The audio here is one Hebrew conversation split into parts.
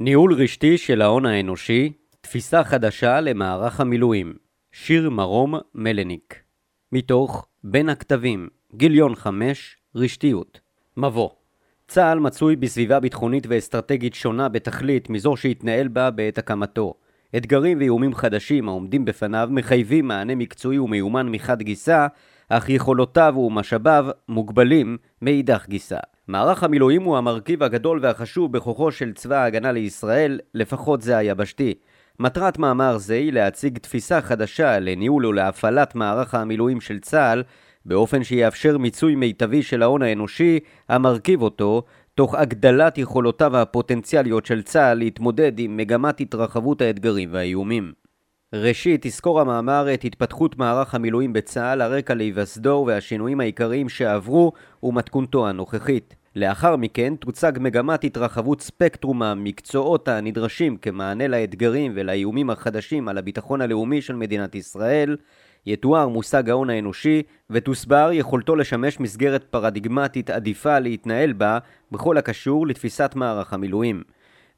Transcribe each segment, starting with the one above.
ניהול רשתי של ההון האנושי, תפיסה חדשה למערך המילואים. שיר מרום מלניק. מתוך בין הכתבים, גיליון 5, רשתיות. מבוא צה"ל מצוי בסביבה ביטחונית ואסטרטגית שונה בתכלית מזו שהתנהל בה בעת הקמתו. אתגרים ואיומים חדשים העומדים בפניו מחייבים מענה מקצועי ומיומן מחד גיסא, אך יכולותיו ומשאביו מוגבלים מאידך גיסא. מערך המילואים הוא המרכיב הגדול והחשוב בכוחו של צבא ההגנה לישראל, לפחות זה היבשתי. מטרת מאמר זה היא להציג תפיסה חדשה לניהול ולהפעלת מערך המילואים של צה"ל, באופן שיאפשר מיצוי מיטבי של ההון האנושי המרכיב אותו, תוך הגדלת יכולותיו הפוטנציאליות של צה"ל להתמודד עם מגמת התרחבות האתגרים והאיומים. ראשית, תזכור המאמר את התפתחות מערך המילואים בצה"ל, הרקע להיווסדו והשינויים העיקריים שעברו ומתכונתו הנוכחית. לאחר מכן תוצג מגמת התרחבות ספקטרום המקצועות הנדרשים כמענה לאתגרים ולאיומים החדשים על הביטחון הלאומי של מדינת ישראל, יתואר מושג ההון האנושי ותוסבר יכולתו לשמש מסגרת פרדיגמטית עדיפה להתנהל בה בכל הקשור לתפיסת מערך המילואים.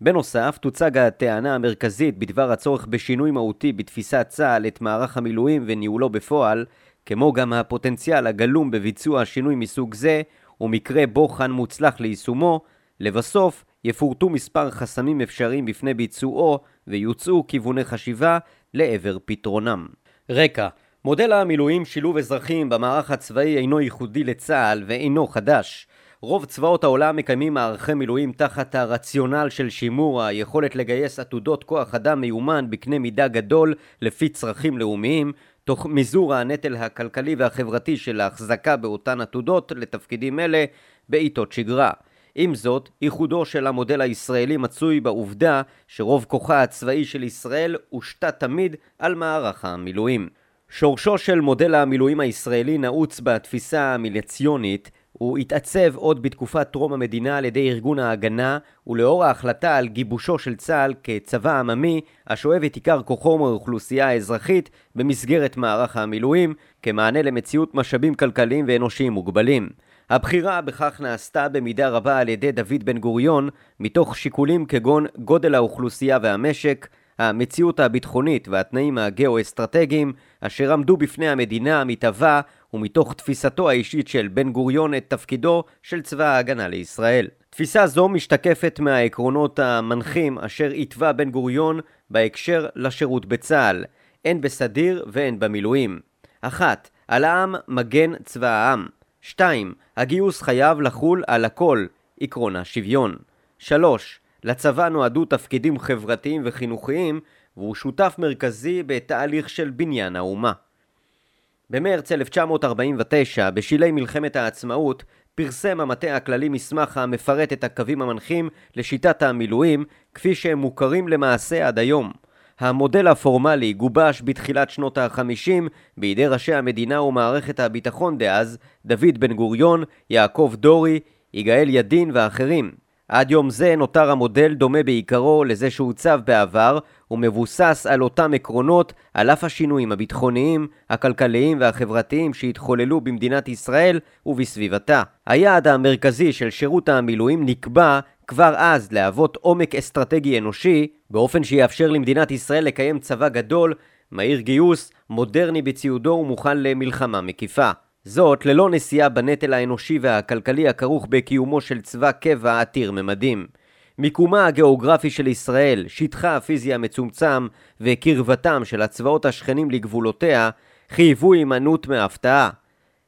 בנוסף, תוצג הטענה המרכזית בדבר הצורך בשינוי מהותי בתפיסת צה"ל את מערך המילואים וניהולו בפועל, כמו גם הפוטנציאל הגלום בביצוע שינוי מסוג זה, ומקרה בוחן מוצלח ליישומו, לבסוף יפורטו מספר חסמים אפשריים בפני ביצועו ויוצאו כיווני חשיבה לעבר פתרונם. רקע מודל המילואים שילוב אזרחים במערך הצבאי אינו ייחודי לצה"ל ואינו חדש. רוב צבאות העולם מקיימים מערכי מילואים תחת הרציונל של שימור היכולת לגייס עתודות כוח אדם מיומן בקנה מידה גדול לפי צרכים לאומיים, תוך מזעור הנטל הכלכלי והחברתי של ההחזקה באותן עתודות לתפקידים אלה בעיתות שגרה. עם זאת, ייחודו של המודל הישראלי מצוי בעובדה שרוב כוחה הצבאי של ישראל הושתת תמיד על מערך המילואים. שורשו של מודל המילואים הישראלי נעוץ בתפיסה המיליציונית הוא התעצב עוד בתקופת טרום המדינה על ידי ארגון ההגנה ולאור ההחלטה על גיבושו של צה"ל כצבא עממי השואב את עיקר כוחו מהאוכלוסייה האזרחית במסגרת מערך המילואים כמענה למציאות משאבים כלכליים ואנושיים מוגבלים. הבחירה בכך נעשתה במידה רבה על ידי דוד בן גוריון מתוך שיקולים כגון גודל האוכלוסייה והמשק, המציאות הביטחונית והתנאים הגאו-אסטרטגיים אשר עמדו בפני המדינה המתהווה ומתוך תפיסתו האישית של בן גוריון את תפקידו של צבא ההגנה לישראל. תפיסה זו משתקפת מהעקרונות המנחים אשר התווה בן גוריון בהקשר לשירות בצה"ל, הן בסדיר והן במילואים. 1. על העם מגן צבא העם. 2. הגיוס חייב לחול על הכל, עקרון השוויון. 3. לצבא נועדו תפקידים חברתיים וחינוכיים והוא שותף מרכזי בתהליך של בניין האומה. במרץ 1949, בשלהי מלחמת העצמאות, פרסם המטה הכללי מסמך המפרט את הקווים המנחים לשיטת המילואים, כפי שהם מוכרים למעשה עד היום. המודל הפורמלי גובש בתחילת שנות ה-50 בידי ראשי המדינה ומערכת הביטחון דאז, דוד בן גוריון, יעקב דורי, יגאל ידין ואחרים. עד יום זה נותר המודל דומה בעיקרו לזה שהוצב בעבר ומבוסס על אותם עקרונות על אף השינויים הביטחוניים, הכלכליים והחברתיים שהתחוללו במדינת ישראל ובסביבתה. היעד המרכזי של שירות המילואים נקבע כבר אז להוות עומק אסטרטגי אנושי באופן שיאפשר למדינת ישראל לקיים צבא גדול, מהיר גיוס, מודרני בציודו ומוכן למלחמה מקיפה. זאת ללא נשיאה בנטל האנושי והכלכלי הכרוך בקיומו של צבא קבע עתיר ממדים. מיקומה הגיאוגרפי של ישראל, שטחה הפיזי המצומצם וקרבתם של הצבאות השכנים לגבולותיה חייבו הימנעות מהפתעה.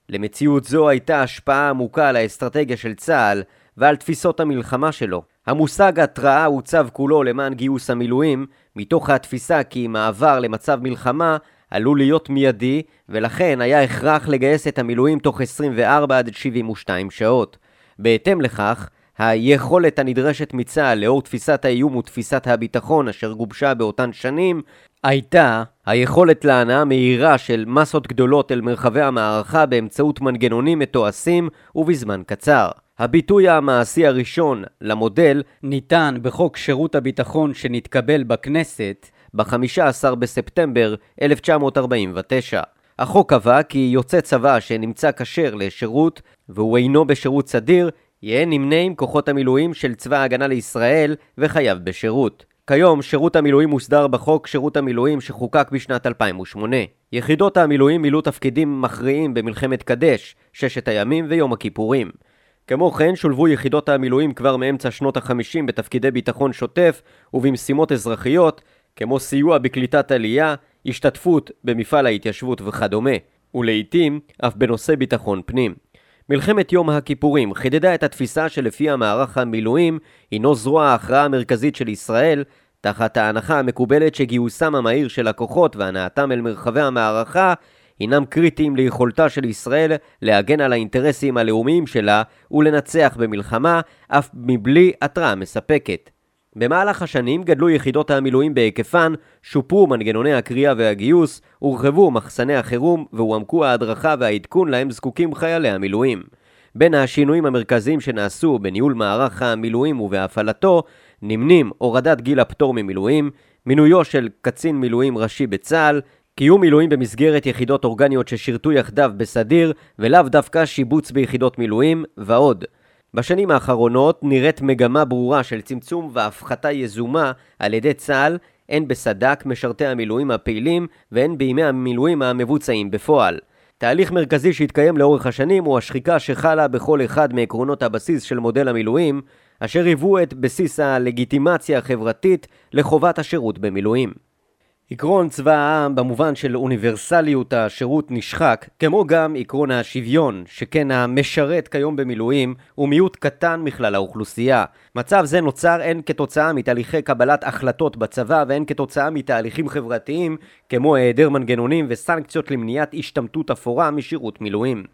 למציאות זו הייתה השפעה עמוקה על האסטרטגיה של צה"ל ועל תפיסות המלחמה שלו. המושג התראה הוצב כולו למען גיוס המילואים, מתוך התפיסה כי מעבר למצב מלחמה עלול להיות מיידי, ולכן היה הכרח לגייס את המילואים תוך 24 עד 72 שעות. בהתאם לכך, היכולת הנדרשת מצה"ל לאור תפיסת האיום ותפיסת הביטחון אשר גובשה באותן שנים, הייתה היכולת להנאה מהירה של מסות גדולות אל מרחבי המערכה באמצעות מנגנונים מתועשים ובזמן קצר. הביטוי המעשי הראשון למודל ניתן בחוק שירות הביטחון שנתקבל בכנסת ב-15 בספטמבר 1949. החוק קבע כי יוצא צבא שנמצא כשר לשירות והוא אינו בשירות סדיר, יהיה נמנה עם כוחות המילואים של צבא ההגנה לישראל וחייב בשירות. כיום שירות המילואים מוסדר בחוק שירות המילואים שחוקק בשנת 2008. יחידות המילואים מילאו תפקידים מכריעים במלחמת קדש, ששת הימים ויום הכיפורים. כמו כן שולבו יחידות המילואים כבר מאמצע שנות ה-50 בתפקידי ביטחון שוטף ובמשימות אזרחיות, כמו סיוע בקליטת עלייה, השתתפות במפעל ההתיישבות וכדומה, ולעיתים אף בנושא ביטחון פנים. מלחמת יום הכיפורים חידדה את התפיסה שלפיה מערך המילואים הינו זרוע ההכרעה המרכזית של ישראל, תחת ההנחה המקובלת שגיוסם המהיר של הכוחות והנאתם אל מרחבי המערכה הינם קריטיים ליכולתה של ישראל להגן על האינטרסים הלאומיים שלה ולנצח במלחמה, אף מבלי התראה מספקת. במהלך השנים גדלו יחידות המילואים בהיקפן, שופרו מנגנוני הקריאה והגיוס, הורחבו מחסני החירום והועמקו ההדרכה והעדכון להם זקוקים חיילי המילואים. בין השינויים המרכזיים שנעשו בניהול מערך המילואים ובהפעלתו נמנים הורדת גיל הפטור ממילואים, מינויו של קצין מילואים ראשי בצה"ל, קיום מילואים במסגרת יחידות אורגניות ששירתו יחדיו בסדיר ולאו דווקא שיבוץ ביחידות מילואים ועוד. בשנים האחרונות נראית מגמה ברורה של צמצום והפחתה יזומה על ידי צה"ל הן בסד"כ משרתי המילואים הפעילים והן בימי המילואים המבוצעים בפועל. תהליך מרכזי שהתקיים לאורך השנים הוא השחיקה שחלה בכל אחד מעקרונות הבסיס של מודל המילואים, אשר היוו את בסיס הלגיטימציה החברתית לחובת השירות במילואים. עקרון צבא העם במובן של אוניברסליות השירות נשחק, כמו גם עקרון השוויון, שכן המשרת כיום במילואים הוא מיעוט קטן מכלל האוכלוסייה. מצב זה נוצר הן כתוצאה מתהליכי קבלת החלטות בצבא והן כתוצאה מתהליכים חברתיים, כמו היעדר מנגנונים וסנקציות למניעת השתמטות אפורה משירות מילואים.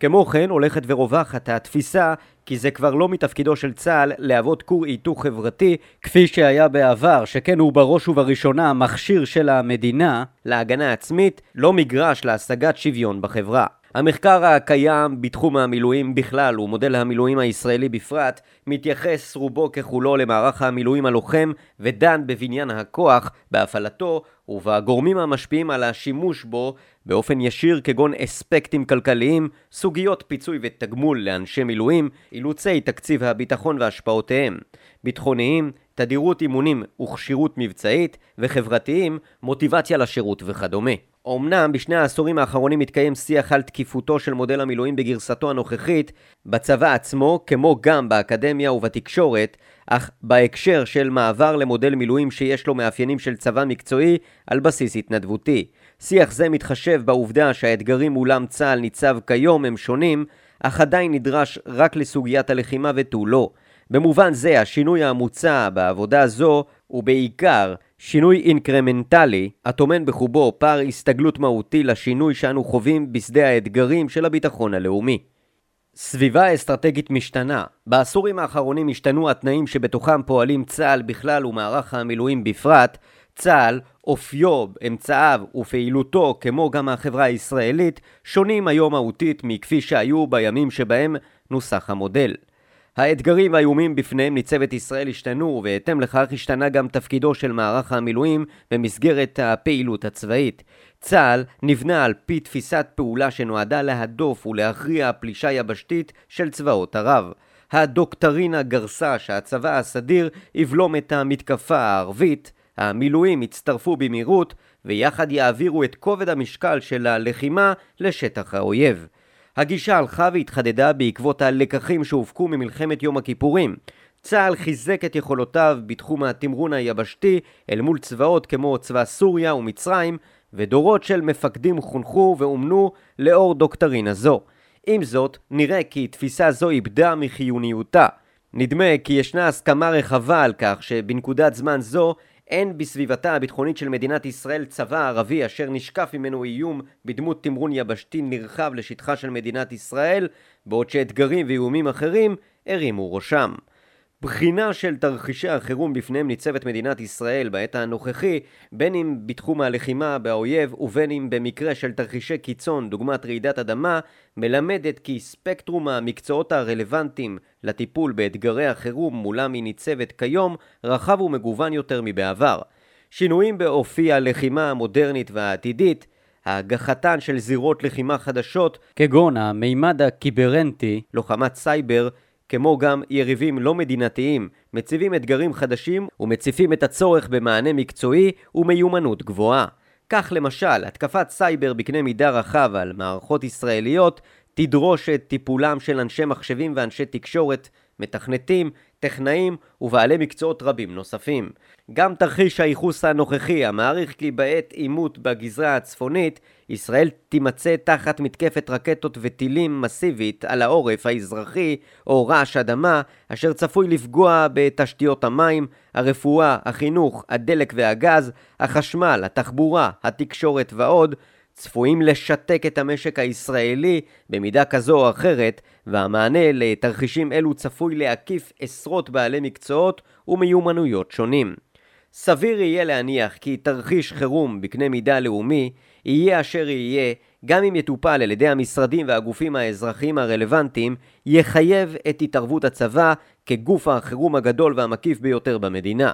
כמו כן הולכת ורווחת התפיסה כי זה כבר לא מתפקידו של צה"ל להוות כור היתוך חברתי כפי שהיה בעבר, שכן הוא בראש ובראשונה מכשיר של המדינה להגנה עצמית, לא מגרש להשגת שוויון בחברה. המחקר הקיים בתחום המילואים בכלל ומודל המילואים הישראלי בפרט מתייחס רובו ככולו למערך המילואים הלוחם ודן בבניין הכוח, בהפעלתו ובגורמים המשפיעים על השימוש בו באופן ישיר כגון אספקטים כלכליים, סוגיות פיצוי ותגמול לאנשי מילואים, אילוצי תקציב הביטחון והשפעותיהם, ביטחוניים, תדירות אימונים וכשירות מבצעית, וחברתיים, מוטיבציה לשירות וכדומה. אמנם בשני העשורים האחרונים מתקיים שיח על תקיפותו של מודל המילואים בגרסתו הנוכחית, בצבא עצמו, כמו גם באקדמיה ובתקשורת, אך בהקשר של מעבר למודל מילואים שיש לו מאפיינים של צבא מקצועי על בסיס התנדבותי. שיח זה מתחשב בעובדה שהאתגרים מולם צה"ל ניצב כיום הם שונים, אך עדיין נדרש רק לסוגיית הלחימה ותו לא. במובן זה, השינוי המוצע בעבודה זו הוא בעיקר שינוי אינקרמנטלי, הטומן בחובו פער הסתגלות מהותי לשינוי שאנו חווים בשדה האתגרים של הביטחון הלאומי. סביבה אסטרטגית משתנה. בעשורים האחרונים השתנו התנאים שבתוכם פועלים צה"ל בכלל ומערך המילואים בפרט. צה"ל, אופיו, אמצעיו ופעילותו, כמו גם החברה הישראלית, שונים היום מהותית מכפי שהיו בימים שבהם נוסח המודל. האתגרים והאיומים בפניהם ניצבת ישראל השתנו, ובהתאם לכך השתנה גם תפקידו של מערך המילואים במסגרת הפעילות הצבאית. צה"ל נבנה על פי תפיסת פעולה שנועדה להדוף ולהכריע פלישה יבשתית של צבאות ערב. הדוקטרינה גרסה שהצבא הסדיר יבלום את המתקפה הערבית, המילואים יצטרפו במהירות ויחד יעבירו את כובד המשקל של הלחימה לשטח האויב. הגישה הלכה והתחדדה בעקבות הלקחים שהופקו ממלחמת יום הכיפורים. צה"ל חיזק את יכולותיו בתחום התמרון היבשתי אל מול צבאות כמו צבא סוריה ומצרים, ודורות של מפקדים חונכו ואומנו לאור דוקטרינה זו. עם זאת, נראה כי תפיסה זו איבדה מחיוניותה. נדמה כי ישנה הסכמה רחבה על כך שבנקודת זמן זו אין בסביבתה הביטחונית של מדינת ישראל צבא ערבי אשר נשקף ממנו איום בדמות תמרון יבשתי נרחב לשטחה של מדינת ישראל, בעוד שאתגרים ואיומים אחרים הרימו ראשם. בחינה של תרחישי החירום בפניהם ניצבת מדינת ישראל בעת הנוכחי, בין אם בתחום הלחימה באויב ובין אם במקרה של תרחישי קיצון דוגמת רעידת אדמה, מלמדת כי ספקטרום המקצועות הרלוונטיים לטיפול באתגרי החירום מולם היא ניצבת כיום רחב ומגוון יותר מבעבר. שינויים באופי הלחימה המודרנית והעתידית, הגחתן של זירות לחימה חדשות, כגון המימד הקיברנטי, לוחמת סייבר, כמו גם יריבים לא מדינתיים, מציבים אתגרים חדשים ומציפים את הצורך במענה מקצועי ומיומנות גבוהה. כך למשל, התקפת סייבר בקנה מידה רחב על מערכות ישראליות תדרוש את טיפולם של אנשי מחשבים ואנשי תקשורת, מתכנתים, טכנאים ובעלי מקצועות רבים נוספים. גם תרחיש הייחוס הנוכחי, המעריך כי בעת עימות בגזרה הצפונית, ישראל תימצא תחת מתקפת רקטות וטילים מסיבית על העורף האזרחי או רעש אדמה, אשר צפוי לפגוע בתשתיות המים, הרפואה, החינוך, הדלק והגז, החשמל, התחבורה, התקשורת ועוד, צפויים לשתק את המשק הישראלי במידה כזו או אחרת, והמענה לתרחישים אלו צפוי להקיף עשרות בעלי מקצועות ומיומנויות שונים. סביר יהיה להניח כי תרחיש חירום בקנה מידה לאומי יהיה אשר יהיה, גם אם יטופל על ידי המשרדים והגופים האזרחיים הרלוונטיים, יחייב את התערבות הצבא כגוף החירום הגדול והמקיף ביותר במדינה.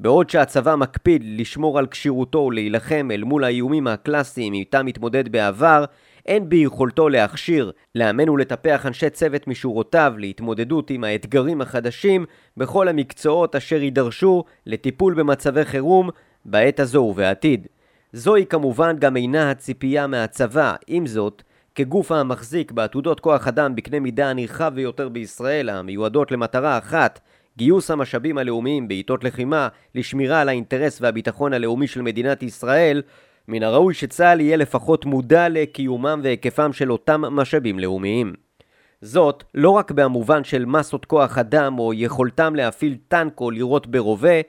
בעוד שהצבא מקפיד לשמור על כשירותו ולהילחם אל מול האיומים הקלאסיים איתם התמודד בעבר, אין ביכולתו להכשיר, לאמן ולטפח אנשי צוות משורותיו להתמודדות עם האתגרים החדשים בכל המקצועות אשר יידרשו לטיפול במצבי חירום בעת הזו ובעתיד. זוהי כמובן גם אינה הציפייה מהצבא, עם זאת, כגוף המחזיק בעתודות כוח אדם בקנה מידה הנרחב ביותר בישראל, המיועדות למטרה אחת, גיוס המשאבים הלאומיים בעיתות לחימה לשמירה על האינטרס והביטחון הלאומי של מדינת ישראל, מן הראוי שצה"ל יהיה לפחות מודע לקיומם והיקפם של אותם משאבים לאומיים. זאת לא רק במובן של מסות כוח אדם או יכולתם להפעיל טנק או לירות ברובה,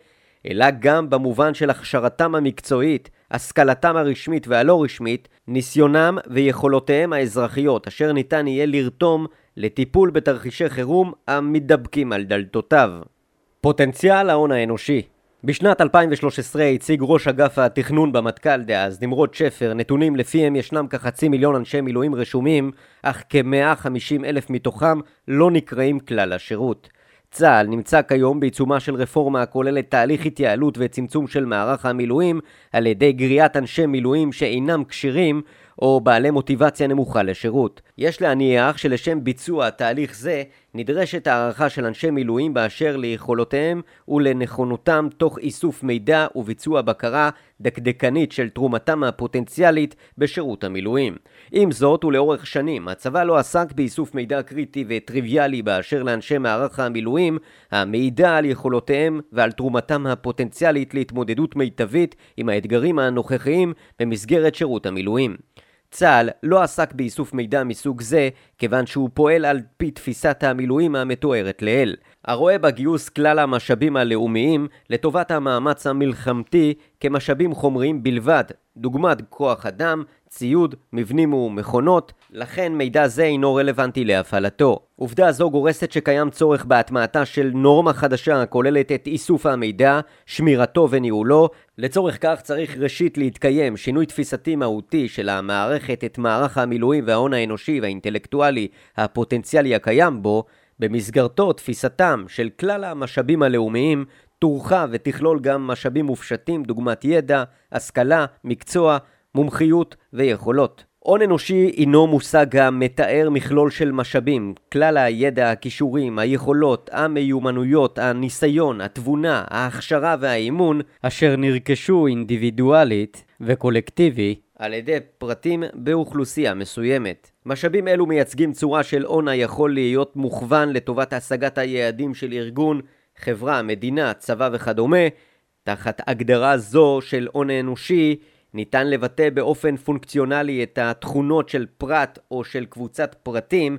אלא גם במובן של הכשרתם המקצועית, השכלתם הרשמית והלא רשמית, ניסיונם ויכולותיהם האזרחיות, אשר ניתן יהיה לרתום לטיפול בתרחישי חירום המתדבקים על דלתותיו. פוטנציאל ההון האנושי בשנת 2013 הציג ראש אגף התכנון במטכ"ל דאז, נמרוד שפר, נתונים לפיהם ישנם כחצי מיליון אנשי מילואים רשומים, אך כ-150 אלף מתוכם לא נקראים כלל השירות. צה"ל נמצא כיום בעיצומה של רפורמה הכוללת תהליך התייעלות וצמצום של מערך המילואים על ידי גריעת אנשי מילואים שאינם כשירים או בעלי מוטיבציה נמוכה לשירות. יש להניח שלשם ביצוע תהליך זה נדרשת הערכה של אנשי מילואים באשר ליכולותיהם ולנכונותם תוך איסוף מידע וביצוע בקרה דקדקנית של תרומתם הפוטנציאלית בשירות המילואים. עם זאת ולאורך שנים הצבא לא עסק באיסוף מידע קריטי וטריוויאלי באשר לאנשי מערך המילואים המעידה על יכולותיהם ועל תרומתם הפוטנציאלית להתמודדות מיטבית עם האתגרים הנוכחיים במסגרת שירות המילואים. צה"ל לא עסק באיסוף מידע מסוג זה, כיוון שהוא פועל על פי תפיסת המילואים המתוארת לעיל, הרואה בגיוס כלל המשאבים הלאומיים לטובת המאמץ המלחמתי כמשאבים חומריים בלבד, דוגמת כוח אדם, ציוד, מבנים ומכונות, לכן מידע זה אינו רלוונטי להפעלתו. עובדה זו גורסת שקיים צורך בהטמעתה של נורמה חדשה הכוללת את איסוף המידע, שמירתו וניהולו. לצורך כך צריך ראשית להתקיים שינוי תפיסתי מהותי של המערכת את מערך המילואים וההון האנושי והאינטלקטואלי הפוטנציאלי הקיים בו, במסגרתו תפיסתם של כלל המשאבים הלאומיים תורחב ותכלול גם משאבים מופשטים דוגמת ידע, השכלה, מקצוע, מומחיות ויכולות. הון אנושי הינו מושג המתאר מכלול של משאבים, כלל הידע, הכישורים, היכולות, המיומנויות, הניסיון, התבונה, ההכשרה והאימון, אשר נרכשו אינדיבידואלית וקולקטיבי על ידי פרטים באוכלוסייה מסוימת. משאבים אלו מייצגים צורה של הון היכול להיות מוכוון לטובת השגת היעדים של ארגון, חברה, מדינה, צבא וכדומה. תחת הגדרה זו של הון האנושי ניתן לבטא באופן פונקציונלי את התכונות של פרט או של קבוצת פרטים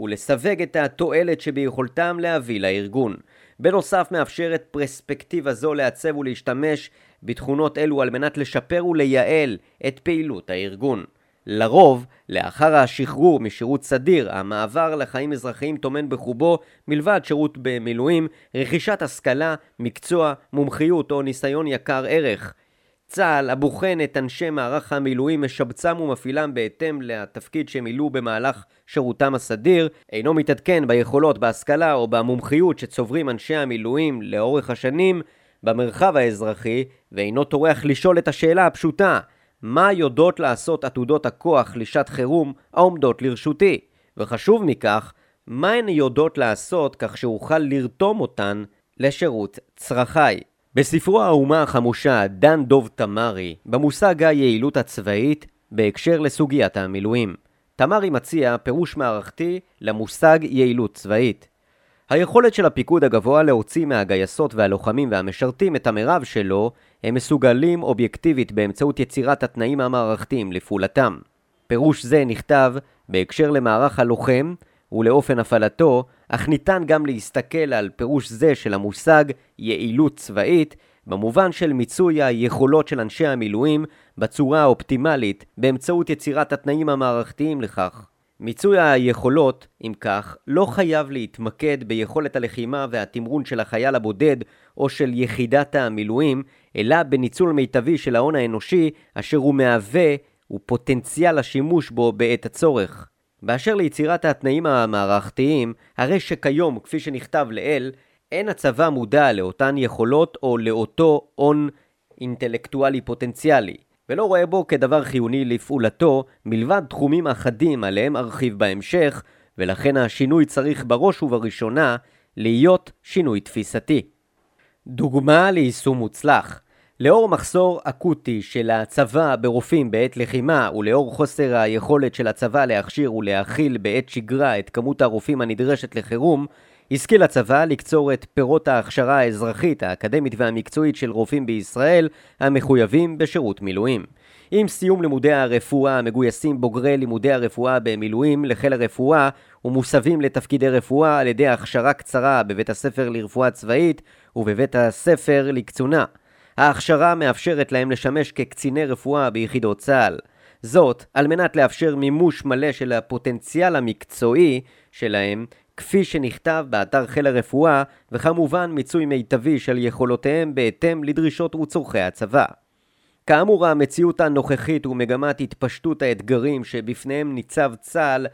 ולסווג את התועלת שביכולתם להביא לארגון. בנוסף מאפשרת פרספקטיבה זו לעצב ולהשתמש בתכונות אלו על מנת לשפר ולייעל את פעילות הארגון. לרוב, לאחר השחרור משירות סדיר, המעבר לחיים אזרחיים טומן בחובו, מלבד שירות במילואים, רכישת השכלה, מקצוע, מומחיות או ניסיון יקר ערך. צה"ל, הבוחן את אנשי מערך המילואים, משבצם ומפעילם בהתאם לתפקיד שמילאו במהלך שירותם הסדיר, אינו מתעדכן ביכולות, בהשכלה או במומחיות שצוברים אנשי המילואים לאורך השנים במרחב האזרחי, ואינו טורח לשאול את השאלה הפשוטה מה יודעות לעשות עתודות הכוח לשעת חירום העומדות לרשותי? וחשוב מכך, מה הן יודעות לעשות כך שאוכל לרתום אותן לשירות צרכיי. בספרו האומה החמושה, דן דוב תמרי, במושג היעילות הצבאית בהקשר לסוגיית המילואים. תמרי מציע פירוש מערכתי למושג יעילות צבאית. היכולת של הפיקוד הגבוה להוציא מהגייסות והלוחמים והמשרתים את המרב שלו, הם מסוגלים אובייקטיבית באמצעות יצירת התנאים המערכתיים לפעולתם. פירוש זה נכתב בהקשר למערך הלוחם ולאופן הפעלתו, אך ניתן גם להסתכל על פירוש זה של המושג יעילות צבאית, במובן של מיצוי היכולות של אנשי המילואים בצורה האופטימלית באמצעות יצירת התנאים המערכתיים לכך. מיצוי היכולות, אם כך, לא חייב להתמקד ביכולת הלחימה והתמרון של החייל הבודד או של יחידת המילואים, אלא בניצול מיטבי של ההון האנושי אשר הוא מהווה ופוטנציאל השימוש בו בעת הצורך. באשר ליצירת התנאים המערכתיים, הרי שכיום, כפי שנכתב לעיל, אין הצבא מודע לאותן יכולות או לאותו הון אינטלקטואלי פוטנציאלי, ולא רואה בו כדבר חיוני לפעולתו, מלבד תחומים אחדים עליהם ארחיב בהמשך, ולכן השינוי צריך בראש ובראשונה להיות שינוי תפיסתי. דוגמה ליישום מוצלח לאור מחסור אקוטי של הצבא ברופאים בעת לחימה ולאור חוסר היכולת של הצבא להכשיר ולהכיל בעת שגרה את כמות הרופאים הנדרשת לחירום, השכיל הצבא לקצור את פירות ההכשרה האזרחית, האקדמית והמקצועית של רופאים בישראל המחויבים בשירות מילואים. עם סיום לימודי הרפואה המגויסים בוגרי לימודי הרפואה במילואים לחיל הרפואה ומוסבים לתפקידי רפואה על ידי הכשרה קצרה בבית הספר לרפואה צבאית ובבית הספר לקצונה. ההכשרה מאפשרת להם לשמש כקציני רפואה ביחידות צה"ל. זאת, על מנת לאפשר מימוש מלא של הפוטנציאל המקצועי שלהם, כפי שנכתב באתר חיל הרפואה, וכמובן מיצוי מיטבי של יכולותיהם בהתאם לדרישות וצורכי הצבא. כאמור, המציאות הנוכחית ומגמת התפשטות האתגרים שבפניהם ניצב צה"ל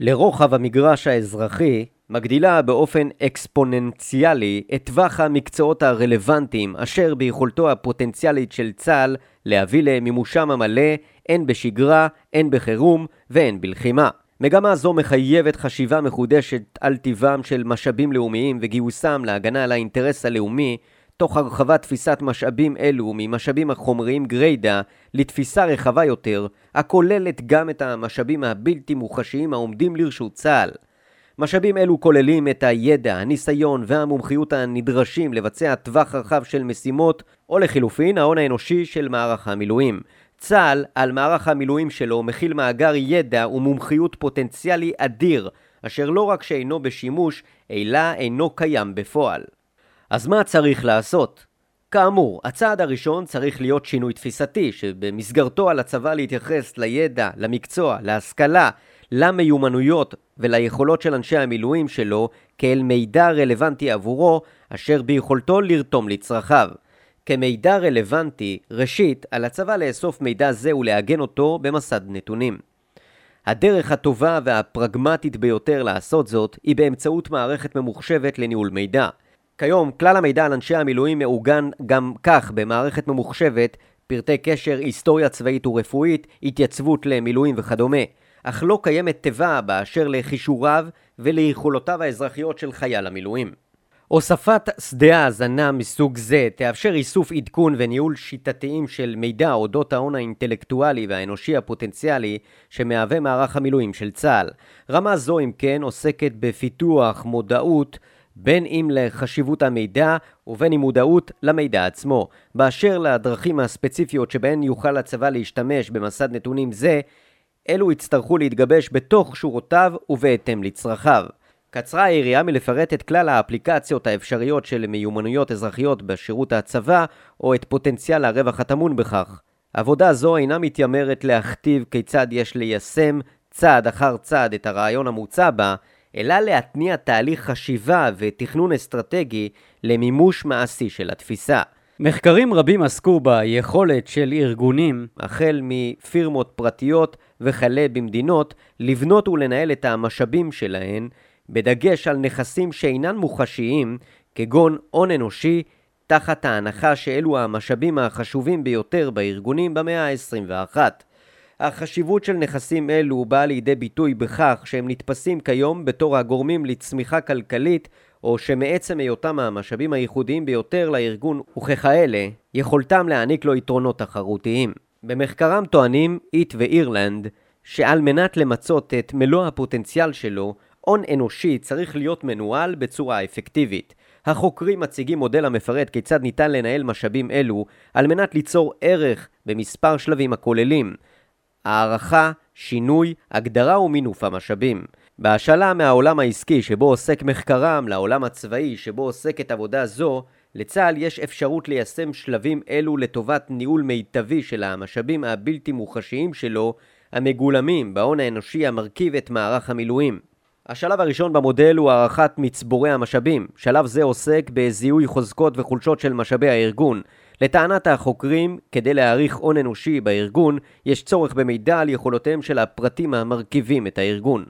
לרוחב המגרש האזרחי, מגדילה באופן אקספוננציאלי את טווח המקצועות הרלוונטיים אשר ביכולתו הפוטנציאלית של צה"ל להביא למימושם המלא הן בשגרה, הן בחירום והן בלחימה. מגמה זו מחייבת חשיבה מחודשת על טיבם של משאבים לאומיים וגיוסם להגנה על האינטרס הלאומי תוך הרחבת תפיסת משאבים אלו ממשאבים החומריים גריידא לתפיסה רחבה יותר, הכוללת גם את המשאבים הבלתי מוחשיים העומדים לרשות צה"ל. משאבים אלו כוללים את הידע, הניסיון והמומחיות הנדרשים לבצע טווח רחב של משימות, או לחילופין ההון האנושי של מערך המילואים. צה"ל, על מערך המילואים שלו, מכיל מאגר ידע ומומחיות פוטנציאלי אדיר, אשר לא רק שאינו בשימוש, אלא אינו קיים בפועל. אז מה צריך לעשות? כאמור, הצעד הראשון צריך להיות שינוי תפיסתי, שבמסגרתו על הצבא להתייחס לידע, למקצוע, להשכלה, למיומנויות וליכולות של אנשי המילואים שלו כאל מידע רלוונטי עבורו, אשר ביכולתו לרתום לצרכיו. כמידע רלוונטי, ראשית, על הצבא לאסוף מידע זה ולעגן אותו במסד נתונים. הדרך הטובה והפרגמטית ביותר לעשות זאת היא באמצעות מערכת ממוחשבת לניהול מידע. כיום כלל המידע על אנשי המילואים מעוגן גם כך במערכת ממוחשבת, פרטי קשר, היסטוריה צבאית ורפואית, התייצבות למילואים וכדומה. אך לא קיימת תיבה באשר לכישוריו וליכולותיו האזרחיות של חייל המילואים. הוספת שדה האזנה מסוג זה תאפשר איסוף עדכון וניהול שיטתיים של מידע אודות ההון האינטלקטואלי והאנושי הפוטנציאלי שמהווה מערך המילואים של צה"ל. רמה זו אם כן עוסקת בפיתוח מודעות בין אם לחשיבות המידע ובין אם מודעות למידע עצמו. באשר לדרכים הספציפיות שבהן יוכל הצבא להשתמש במסד נתונים זה, אלו יצטרכו להתגבש בתוך שורותיו ובהתאם לצרכיו. קצרה היריעה מלפרט את כלל האפליקציות האפשריות של מיומנויות אזרחיות בשירות הצבא, או את פוטנציאל הרווח הטמון בכך. עבודה זו אינה מתיימרת להכתיב כיצד יש ליישם צעד אחר צעד את הרעיון המוצע בה, אלא להתניע תהליך חשיבה ותכנון אסטרטגי למימוש מעשי של התפיסה. מחקרים רבים עסקו ביכולת של ארגונים, החל מפירמות פרטיות וכלה במדינות, לבנות ולנהל את המשאבים שלהן, בדגש על נכסים שאינן מוחשיים, כגון הון אנושי, תחת ההנחה שאלו המשאבים החשובים ביותר בארגונים במאה ה-21. החשיבות של נכסים אלו באה לידי ביטוי בכך שהם נתפסים כיום בתור הגורמים לצמיחה כלכלית או שמעצם היותם המשאבים הייחודיים ביותר לארגון וככאלה, יכולתם להעניק לו יתרונות תחרותיים. במחקרם טוענים איט ואירלנד שעל מנת למצות את מלוא הפוטנציאל שלו, הון אנושי צריך להיות מנוהל בצורה אפקטיבית. החוקרים מציגים מודל המפרט כיצד ניתן לנהל משאבים אלו על מנת ליצור ערך במספר שלבים הכוללים הערכה, שינוי, הגדרה ומינוף המשאבים. בהשאלה מהעולם העסקי שבו עוסק מחקרם לעולם הצבאי שבו עוסקת עבודה זו, לצה"ל יש אפשרות ליישם שלבים אלו לטובת ניהול מיטבי של המשאבים הבלתי מוחשיים שלו, המגולמים בהון האנושי המרכיב את מערך המילואים. השלב הראשון במודל הוא הערכת מצבורי המשאבים. שלב זה עוסק בזיהוי חוזקות וחולשות של משאבי הארגון. לטענת החוקרים, כדי להעריך הון אנושי בארגון, יש צורך במידע על יכולותיהם של הפרטים המרכיבים את הארגון.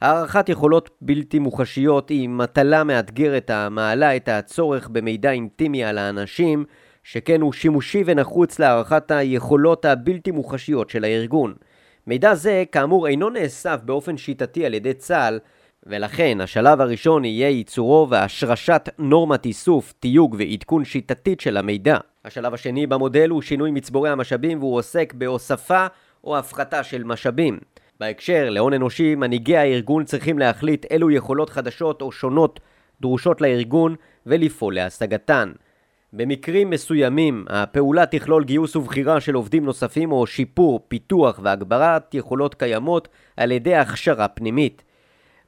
הערכת יכולות בלתי מוחשיות היא מטלה מאתגרת המעלה את הצורך במידע אינטימי על האנשים, שכן הוא שימושי ונחוץ להערכת היכולות הבלתי מוחשיות של הארגון. מידע זה כאמור אינו נאסף באופן שיטתי על ידי צה"ל, ולכן השלב הראשון יהיה ייצורו והשרשת נורמת איסוף, תיוג ועדכון שיטתית של המידע. השלב השני במודל הוא שינוי מצבורי המשאבים והוא עוסק בהוספה או הפחתה של משאבים. בהקשר להון אנושי, מנהיגי הארגון צריכים להחליט אילו יכולות חדשות או שונות דרושות לארגון ולפעול להשגתן. במקרים מסוימים, הפעולה תכלול גיוס ובחירה של עובדים נוספים או שיפור, פיתוח והגברת יכולות קיימות על ידי הכשרה פנימית.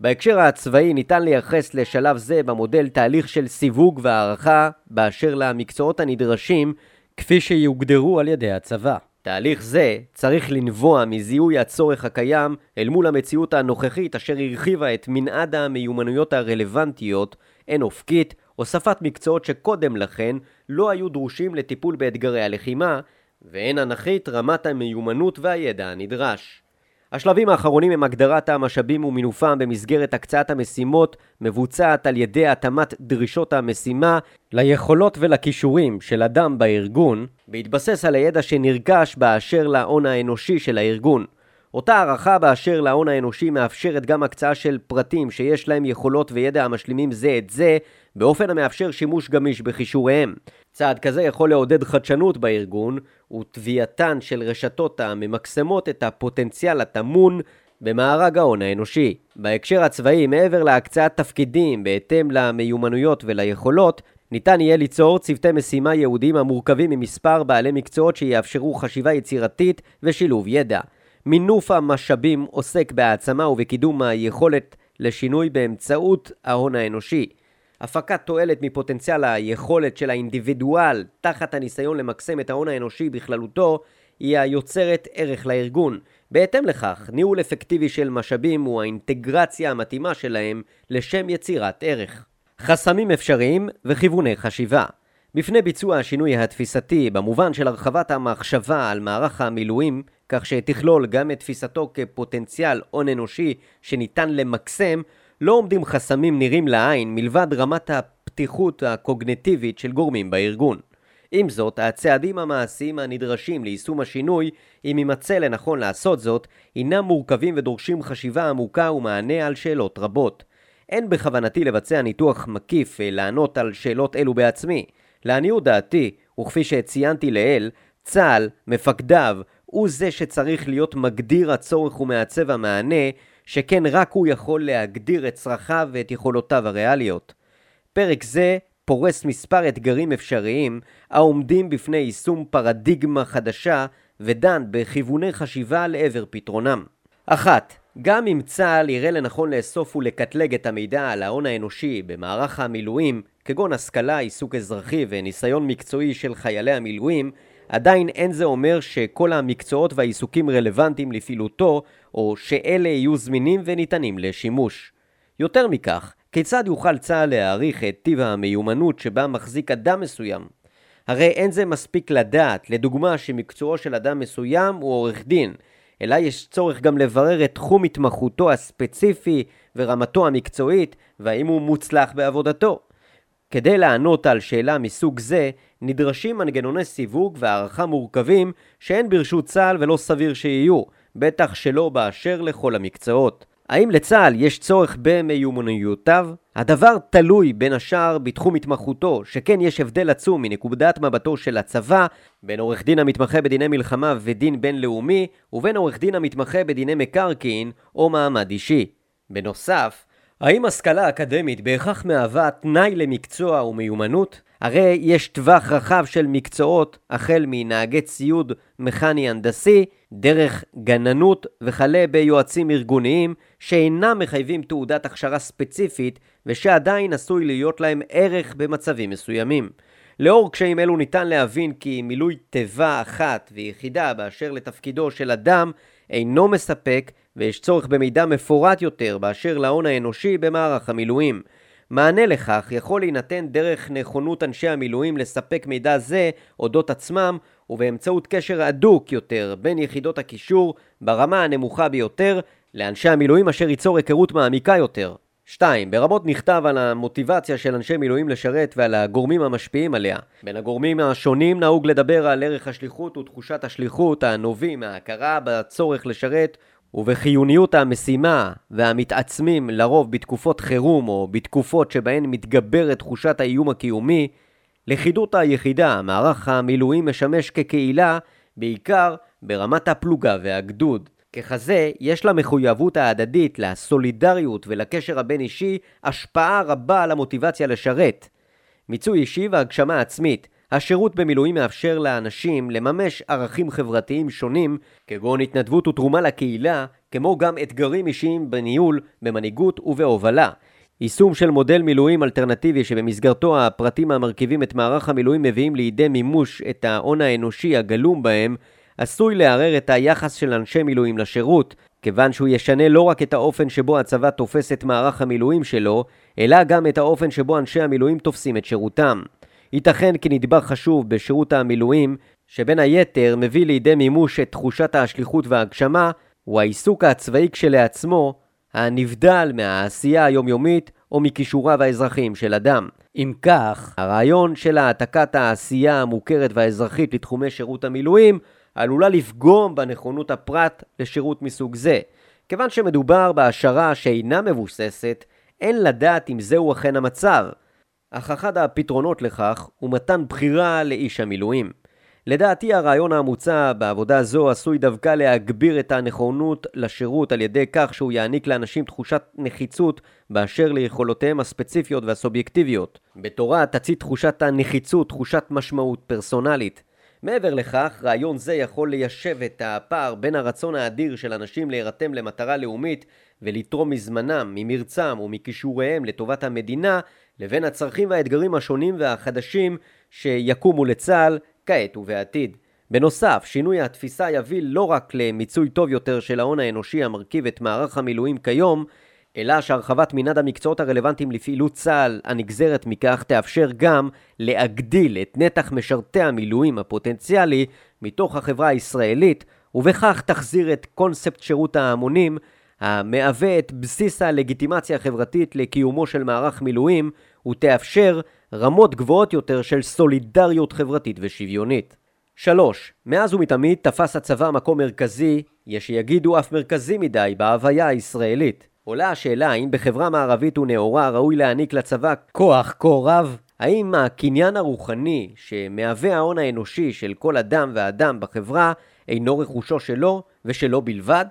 בהקשר הצבאי ניתן לייחס לשלב זה במודל תהליך של סיווג והערכה באשר למקצועות הנדרשים כפי שיוגדרו על ידי הצבא. תהליך זה צריך לנבוע מזיהוי הצורך הקיים אל מול המציאות הנוכחית אשר הרחיבה את מנעד המיומנויות הרלוונטיות, הן אופקית, הוספת מקצועות שקודם לכן לא היו דרושים לטיפול באתגרי הלחימה, והן אנכית רמת המיומנות והידע הנדרש. השלבים האחרונים הם הגדרת המשאבים ומינופם במסגרת הקצאת המשימות מבוצעת על ידי התאמת דרישות המשימה ליכולות ולכישורים של אדם בארגון בהתבסס על הידע שנרכש באשר להון האנושי של הארגון. אותה הערכה באשר להון האנושי מאפשרת גם הקצאה של פרטים שיש להם יכולות וידע המשלימים זה את זה באופן המאפשר שימוש גמיש בכישוריהם. צעד כזה יכול לעודד חדשנות בארגון ותביעתן של רשתות הממקסמות את הפוטנציאל הטמון במארג ההון האנושי. בהקשר הצבאי, מעבר להקצאת תפקידים בהתאם למיומנויות וליכולות, ניתן יהיה ליצור צוותי משימה ייעודיים המורכבים ממספר בעלי מקצועות שיאפשרו חשיבה יצירתית ושילוב ידע. מינוף המשאבים עוסק בהעצמה ובקידום היכולת לשינוי באמצעות ההון האנושי. הפקת תועלת מפוטנציאל היכולת של האינדיבידואל תחת הניסיון למקסם את ההון האנושי בכללותו היא היוצרת ערך לארגון. בהתאם לכך, ניהול אפקטיבי של משאבים הוא האינטגרציה המתאימה שלהם לשם יצירת ערך. חסמים אפשריים וכיווני חשיבה בפני ביצוע השינוי התפיסתי במובן של הרחבת המחשבה על מערך המילואים כך שתכלול גם את תפיסתו כפוטנציאל הון אנושי שניתן למקסם לא עומדים חסמים נראים לעין מלבד רמת הפתיחות הקוגנטיבית של גורמים בארגון. עם זאת, הצעדים המעשיים הנדרשים ליישום השינוי, אם יימצא לנכון לעשות זאת, הינם מורכבים ודורשים חשיבה עמוקה ומענה על שאלות רבות. אין בכוונתי לבצע ניתוח מקיף לענות על שאלות אלו בעצמי. לעניות דעתי, וכפי שציינתי לעיל, צה"ל, מפקדיו, הוא זה שצריך להיות מגדיר הצורך ומעצב המענה שכן רק הוא יכול להגדיר את צרכיו ואת יכולותיו הריאליות. פרק זה פורס מספר אתגרים אפשריים העומדים בפני יישום פרדיגמה חדשה ודן בכיווני חשיבה לעבר פתרונם. אחת, גם אם צה"ל יראה לנכון לאסוף ולקטלג את המידע על ההון האנושי במערך המילואים, כגון השכלה, עיסוק אזרחי וניסיון מקצועי של חיילי המילואים, עדיין אין זה אומר שכל המקצועות והעיסוקים רלוונטיים לפעילותו, או שאלה יהיו זמינים וניתנים לשימוש. יותר מכך, כיצד יוכל צה"ל להעריך את טיב המיומנות שבה מחזיק אדם מסוים? הרי אין זה מספיק לדעת, לדוגמה, שמקצועו של אדם מסוים הוא עורך דין, אלא יש צורך גם לברר את תחום התמחותו הספציפי ורמתו המקצועית, והאם הוא מוצלח בעבודתו. כדי לענות על שאלה מסוג זה, נדרשים מנגנוני סיווג והערכה מורכבים שאין ברשות צה"ל ולא סביר שיהיו, בטח שלא באשר לכל המקצועות. האם לצה"ל יש צורך במיומנויותיו? הדבר תלוי בין השאר בתחום התמחותו, שכן יש הבדל עצום מנקודת מבטו של הצבא בין עורך דין המתמחה בדיני מלחמה ודין בינלאומי ובין עורך דין המתמחה בדיני מקרקעין או מעמד אישי. בנוסף, האם השכלה אקדמית בהכרח מהווה תנאי למקצוע ומיומנות? הרי יש טווח רחב של מקצועות, החל מנהגי ציוד מכני הנדסי, דרך גננות וכלה ביועצים ארגוניים, שאינם מחייבים תעודת הכשרה ספציפית, ושעדיין עשוי להיות להם ערך במצבים מסוימים. לאור קשיים אלו ניתן להבין כי מילוי תיבה אחת ויחידה באשר לתפקידו של אדם אינו מספק ויש צורך במידע מפורט יותר באשר להון האנושי במערך המילואים. מענה לכך יכול להינתן דרך נכונות אנשי המילואים לספק מידע זה אודות עצמם ובאמצעות קשר הדוק יותר בין יחידות הקישור ברמה הנמוכה ביותר לאנשי המילואים אשר ייצור היכרות מעמיקה יותר. 2. ברמות נכתב על המוטיבציה של אנשי מילואים לשרת ועל הגורמים המשפיעים עליה. בין הגורמים השונים נהוג לדבר על ערך השליחות ותחושת השליחות הנובעים מההכרה בצורך לשרת ובחיוניות המשימה והמתעצמים לרוב בתקופות חירום או בתקופות שבהן מתגברת תחושת האיום הקיומי, לכידות היחידה, מערך המילואים משמש כקהילה בעיקר ברמת הפלוגה והגדוד. ככזה, יש למחויבות ההדדית, לסולידריות ולקשר הבין-אישי השפעה רבה על המוטיבציה לשרת. מיצוי אישי והגשמה עצמית השירות במילואים מאפשר לאנשים לממש ערכים חברתיים שונים, כגון התנדבות ותרומה לקהילה, כמו גם אתגרים אישיים בניהול, במנהיגות ובהובלה. יישום של מודל מילואים אלטרנטיבי שבמסגרתו הפרטים המרכיבים את מערך המילואים מביאים לידי מימוש את ההון האנושי הגלום בהם, עשוי לערער את היחס של אנשי מילואים לשירות, כיוון שהוא ישנה לא רק את האופן שבו הצבא תופס את מערך המילואים שלו, אלא גם את האופן שבו אנשי המילואים תופסים את שירותם. ייתכן כי נדבך חשוב בשירות המילואים, שבין היתר מביא לידי מימוש את תחושת השליחות וההגשמה, הוא העיסוק הצבאי כשלעצמו, הנבדל מהעשייה היומיומית או מכישוריו האזרחיים של אדם. אם כך, הרעיון של העתקת העשייה המוכרת והאזרחית לתחומי שירות המילואים עלולה לפגום בנכונות הפרט לשירות מסוג זה. כיוון שמדובר בהשערה שאינה מבוססת, אין לדעת אם זהו אכן המצב. אך אחד הפתרונות לכך הוא מתן בחירה לאיש המילואים. לדעתי הרעיון המוצע בעבודה זו עשוי דווקא להגביר את הנכונות לשירות על ידי כך שהוא יעניק לאנשים תחושת נחיצות באשר ליכולותיהם הספציפיות והסובייקטיביות. בתורה תציא תחושת הנחיצות תחושת משמעות פרסונלית. מעבר לכך, רעיון זה יכול ליישב את הפער בין הרצון האדיר של אנשים להירתם למטרה לאומית ולתרום מזמנם, ממרצם ומכישוריהם לטובת המדינה, לבין הצרכים והאתגרים השונים והחדשים שיקומו לצה"ל כעת ובעתיד. בנוסף, שינוי התפיסה יביא לא רק למיצוי טוב יותר של ההון האנושי המרכיב את מערך המילואים כיום, אלא שהרחבת מנעד המקצועות הרלוונטיים לפעילות צה"ל הנגזרת מכך תאפשר גם להגדיל את נתח משרתי המילואים הפוטנציאלי מתוך החברה הישראלית, ובכך תחזיר את קונספט שירות ההמונים, המהווה את בסיס הלגיטימציה החברתית לקיומו של מערך מילואים, ותאפשר רמות גבוהות יותר של סולידריות חברתית ושוויונית. 3. מאז ומתמיד תפס הצבא מקום מרכזי, יש שיגידו אף מרכזי מדי, בהוויה הישראלית. עולה השאלה האם בחברה מערבית ונאורה ראוי להעניק לצבא כוח כה רב? האם הקניין הרוחני שמהווה ההון האנושי של כל אדם ואדם בחברה אינו רכושו שלו ושלו בלבד?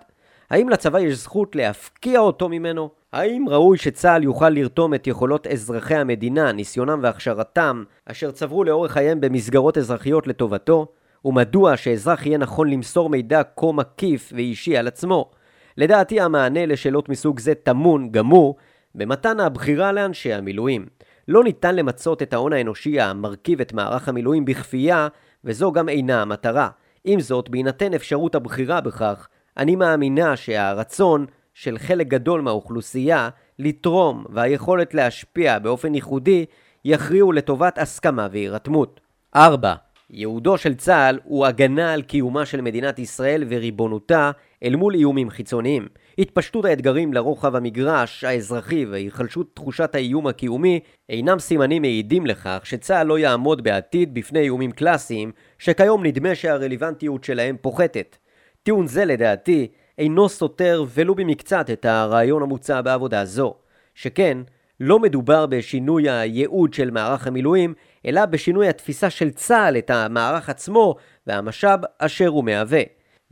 האם לצבא יש זכות להפקיע אותו ממנו? האם ראוי שצה"ל יוכל לרתום את יכולות אזרחי המדינה, ניסיונם והכשרתם, אשר צברו לאורך חייהם במסגרות אזרחיות לטובתו? ומדוע שאזרח יהיה נכון למסור מידע כה מקיף ואישי על עצמו? לדעתי המענה לשאלות מסוג זה טמון, הוא, במתן הבחירה לאנשי המילואים. לא ניתן למצות את ההון האנושי המרכיב את מערך המילואים בכפייה, וזו גם אינה המטרה. עם זאת, בהינתן אפשרות הבחירה בכך, אני מאמינה שהרצון של חלק גדול מהאוכלוסייה לתרום והיכולת להשפיע באופן ייחודי יכריעו לטובת הסכמה והירתמות. 4. ייעודו של צה"ל הוא הגנה על קיומה של מדינת ישראל וריבונותה, אל מול איומים חיצוניים. התפשטות האתגרים לרוחב המגרש האזרחי והיחלשות תחושת האיום הקיומי אינם סימנים מעידים לכך שצה"ל לא יעמוד בעתיד בפני איומים קלאסיים שכיום נדמה שהרלוונטיות שלהם פוחתת. טיעון זה לדעתי אינו סותר ולו במקצת את הרעיון המוצע בעבודה זו, שכן לא מדובר בשינוי הייעוד של מערך המילואים, אלא בשינוי התפיסה של צה"ל את המערך עצמו והמשאב אשר הוא מהווה.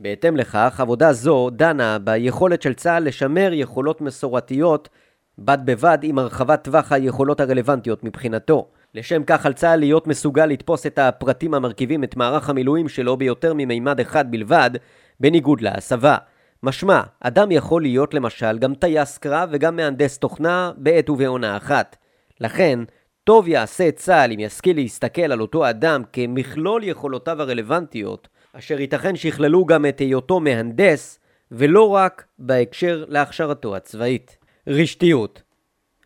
בהתאם לכך, עבודה זו דנה ביכולת של צה"ל לשמר יכולות מסורתיות בד בבד עם הרחבת טווח היכולות הרלוונטיות מבחינתו. לשם כך על צה"ל להיות מסוגל לתפוס את הפרטים המרכיבים את מערך המילואים שלו ביותר ממימד אחד בלבד, בניגוד להסבה. משמע, אדם יכול להיות למשל גם טייס קרב וגם מהנדס תוכנה בעת ובעונה אחת. לכן, טוב יעשה צה"ל אם ישכיל להסתכל על אותו אדם כמכלול יכולותיו הרלוונטיות, אשר ייתכן שיכללו גם את היותו מהנדס, ולא רק בהקשר להכשרתו הצבאית. רשתיות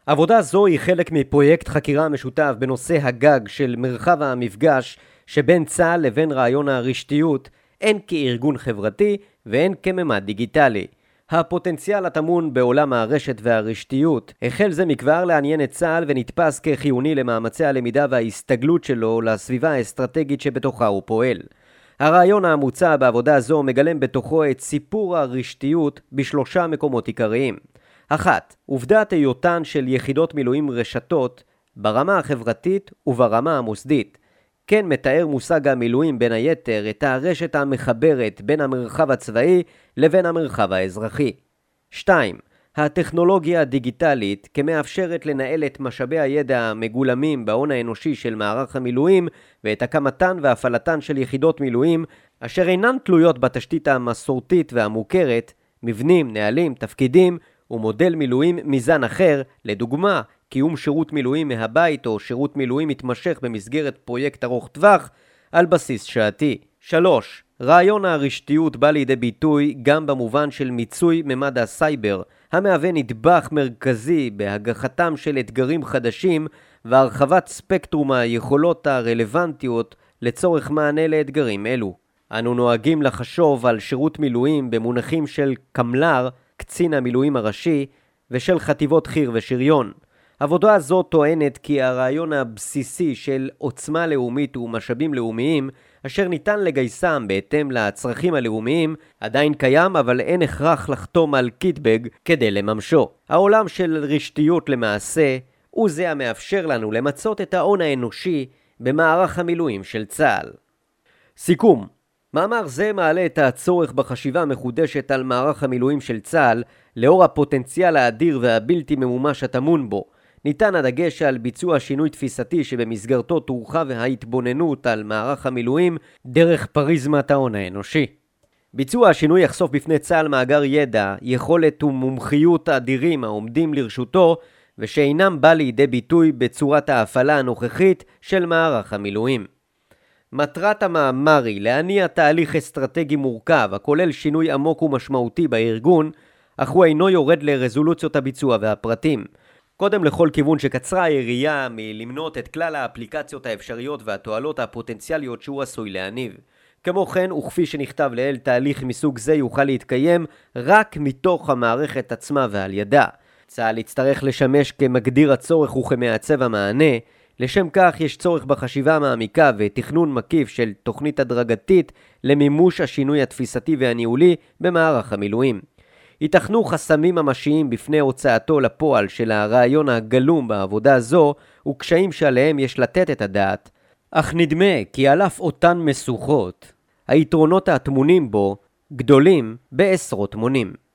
עבודה זו היא חלק מפרויקט חקירה משותף בנושא הגג של מרחב המפגש שבין צה"ל לבין רעיון הרשתיות, הן כארגון חברתי והן כממד דיגיטלי. הפוטנציאל הטמון בעולם הרשת והרשתיות החל זה מכבר לעניין את צה"ל ונתפס כחיוני למאמצי הלמידה וההסתגלות שלו לסביבה האסטרטגית שבתוכה הוא פועל. הרעיון המוצע בעבודה זו מגלם בתוכו את סיפור הרשתיות בשלושה מקומות עיקריים. אחת, עובדת היותן של יחידות מילואים רשתות ברמה החברתית וברמה המוסדית. כן מתאר מושג המילואים בין היתר את הרשת המחברת בין המרחב הצבאי לבין המרחב האזרחי. 2. הטכנולוגיה הדיגיטלית כמאפשרת לנהל את משאבי הידע המגולמים בהון האנושי של מערך המילואים ואת הקמתן והפעלתן של יחידות מילואים אשר אינן תלויות בתשתית המסורתית והמוכרת, מבנים, נהלים, תפקידים ומודל מילואים מזן אחר, לדוגמה, קיום שירות מילואים מהבית או שירות מילואים מתמשך במסגרת פרויקט ארוך טווח על בסיס שעתי. 3. רעיון הרשתיות בא לידי ביטוי גם במובן של מיצוי ממד הסייבר, המהווה נדבך מרכזי בהגחתם של אתגרים חדשים והרחבת ספקטרום היכולות הרלוונטיות לצורך מענה לאתגרים אלו. אנו נוהגים לחשוב על שירות מילואים במונחים של קמל"ר, קצין המילואים הראשי, ושל חטיבות חי"ר ושריון. עבודה זו טוענת כי הרעיון הבסיסי של עוצמה לאומית ומשאבים לאומיים, אשר ניתן לגייסם בהתאם לצרכים הלאומיים, עדיין קיים, אבל אין הכרח לחתום על קיטבג כדי לממשו. העולם של רשתיות למעשה, הוא זה המאפשר לנו למצות את ההון האנושי במערך המילואים של צה"ל. סיכום מאמר זה מעלה את הצורך בחשיבה מחודשת על מערך המילואים של צה"ל לאור הפוטנציאל האדיר והבלתי ממומש הטמון בו, ניתן הדגש על ביצוע שינוי תפיסתי שבמסגרתו תורחב ההתבוננות על מערך המילואים דרך פריזמת ההון האנושי. ביצוע השינוי יחשוף בפני צה"ל מאגר ידע, יכולת ומומחיות אדירים העומדים לרשותו ושאינם בא לידי ביטוי בצורת ההפעלה הנוכחית של מערך המילואים. מטרת המאמר היא להניע תהליך אסטרטגי מורכב הכולל שינוי עמוק ומשמעותי בארגון, אך הוא אינו יורד לרזולוציות הביצוע והפרטים. קודם לכל כיוון שקצרה היריעה מלמנות את כלל האפליקציות האפשריות והתועלות הפוטנציאליות שהוא עשוי להניב. כמו כן, וכפי שנכתב לעיל, תהליך מסוג זה יוכל להתקיים רק מתוך המערכת עצמה ועל ידה. צה"ל יצטרך לשמש כמגדיר הצורך וכמעצב המענה, לשם כך יש צורך בחשיבה מעמיקה ותכנון מקיף של תוכנית הדרגתית למימוש השינוי התפיסתי והניהולי במערך המילואים. ייתכנו חסמים ממשיים בפני הוצאתו לפועל של הרעיון הגלום בעבודה זו, וקשיים שעליהם יש לתת את הדעת, אך נדמה כי על אף אותן משוכות, היתרונות הטמונים בו גדולים בעשרות מונים.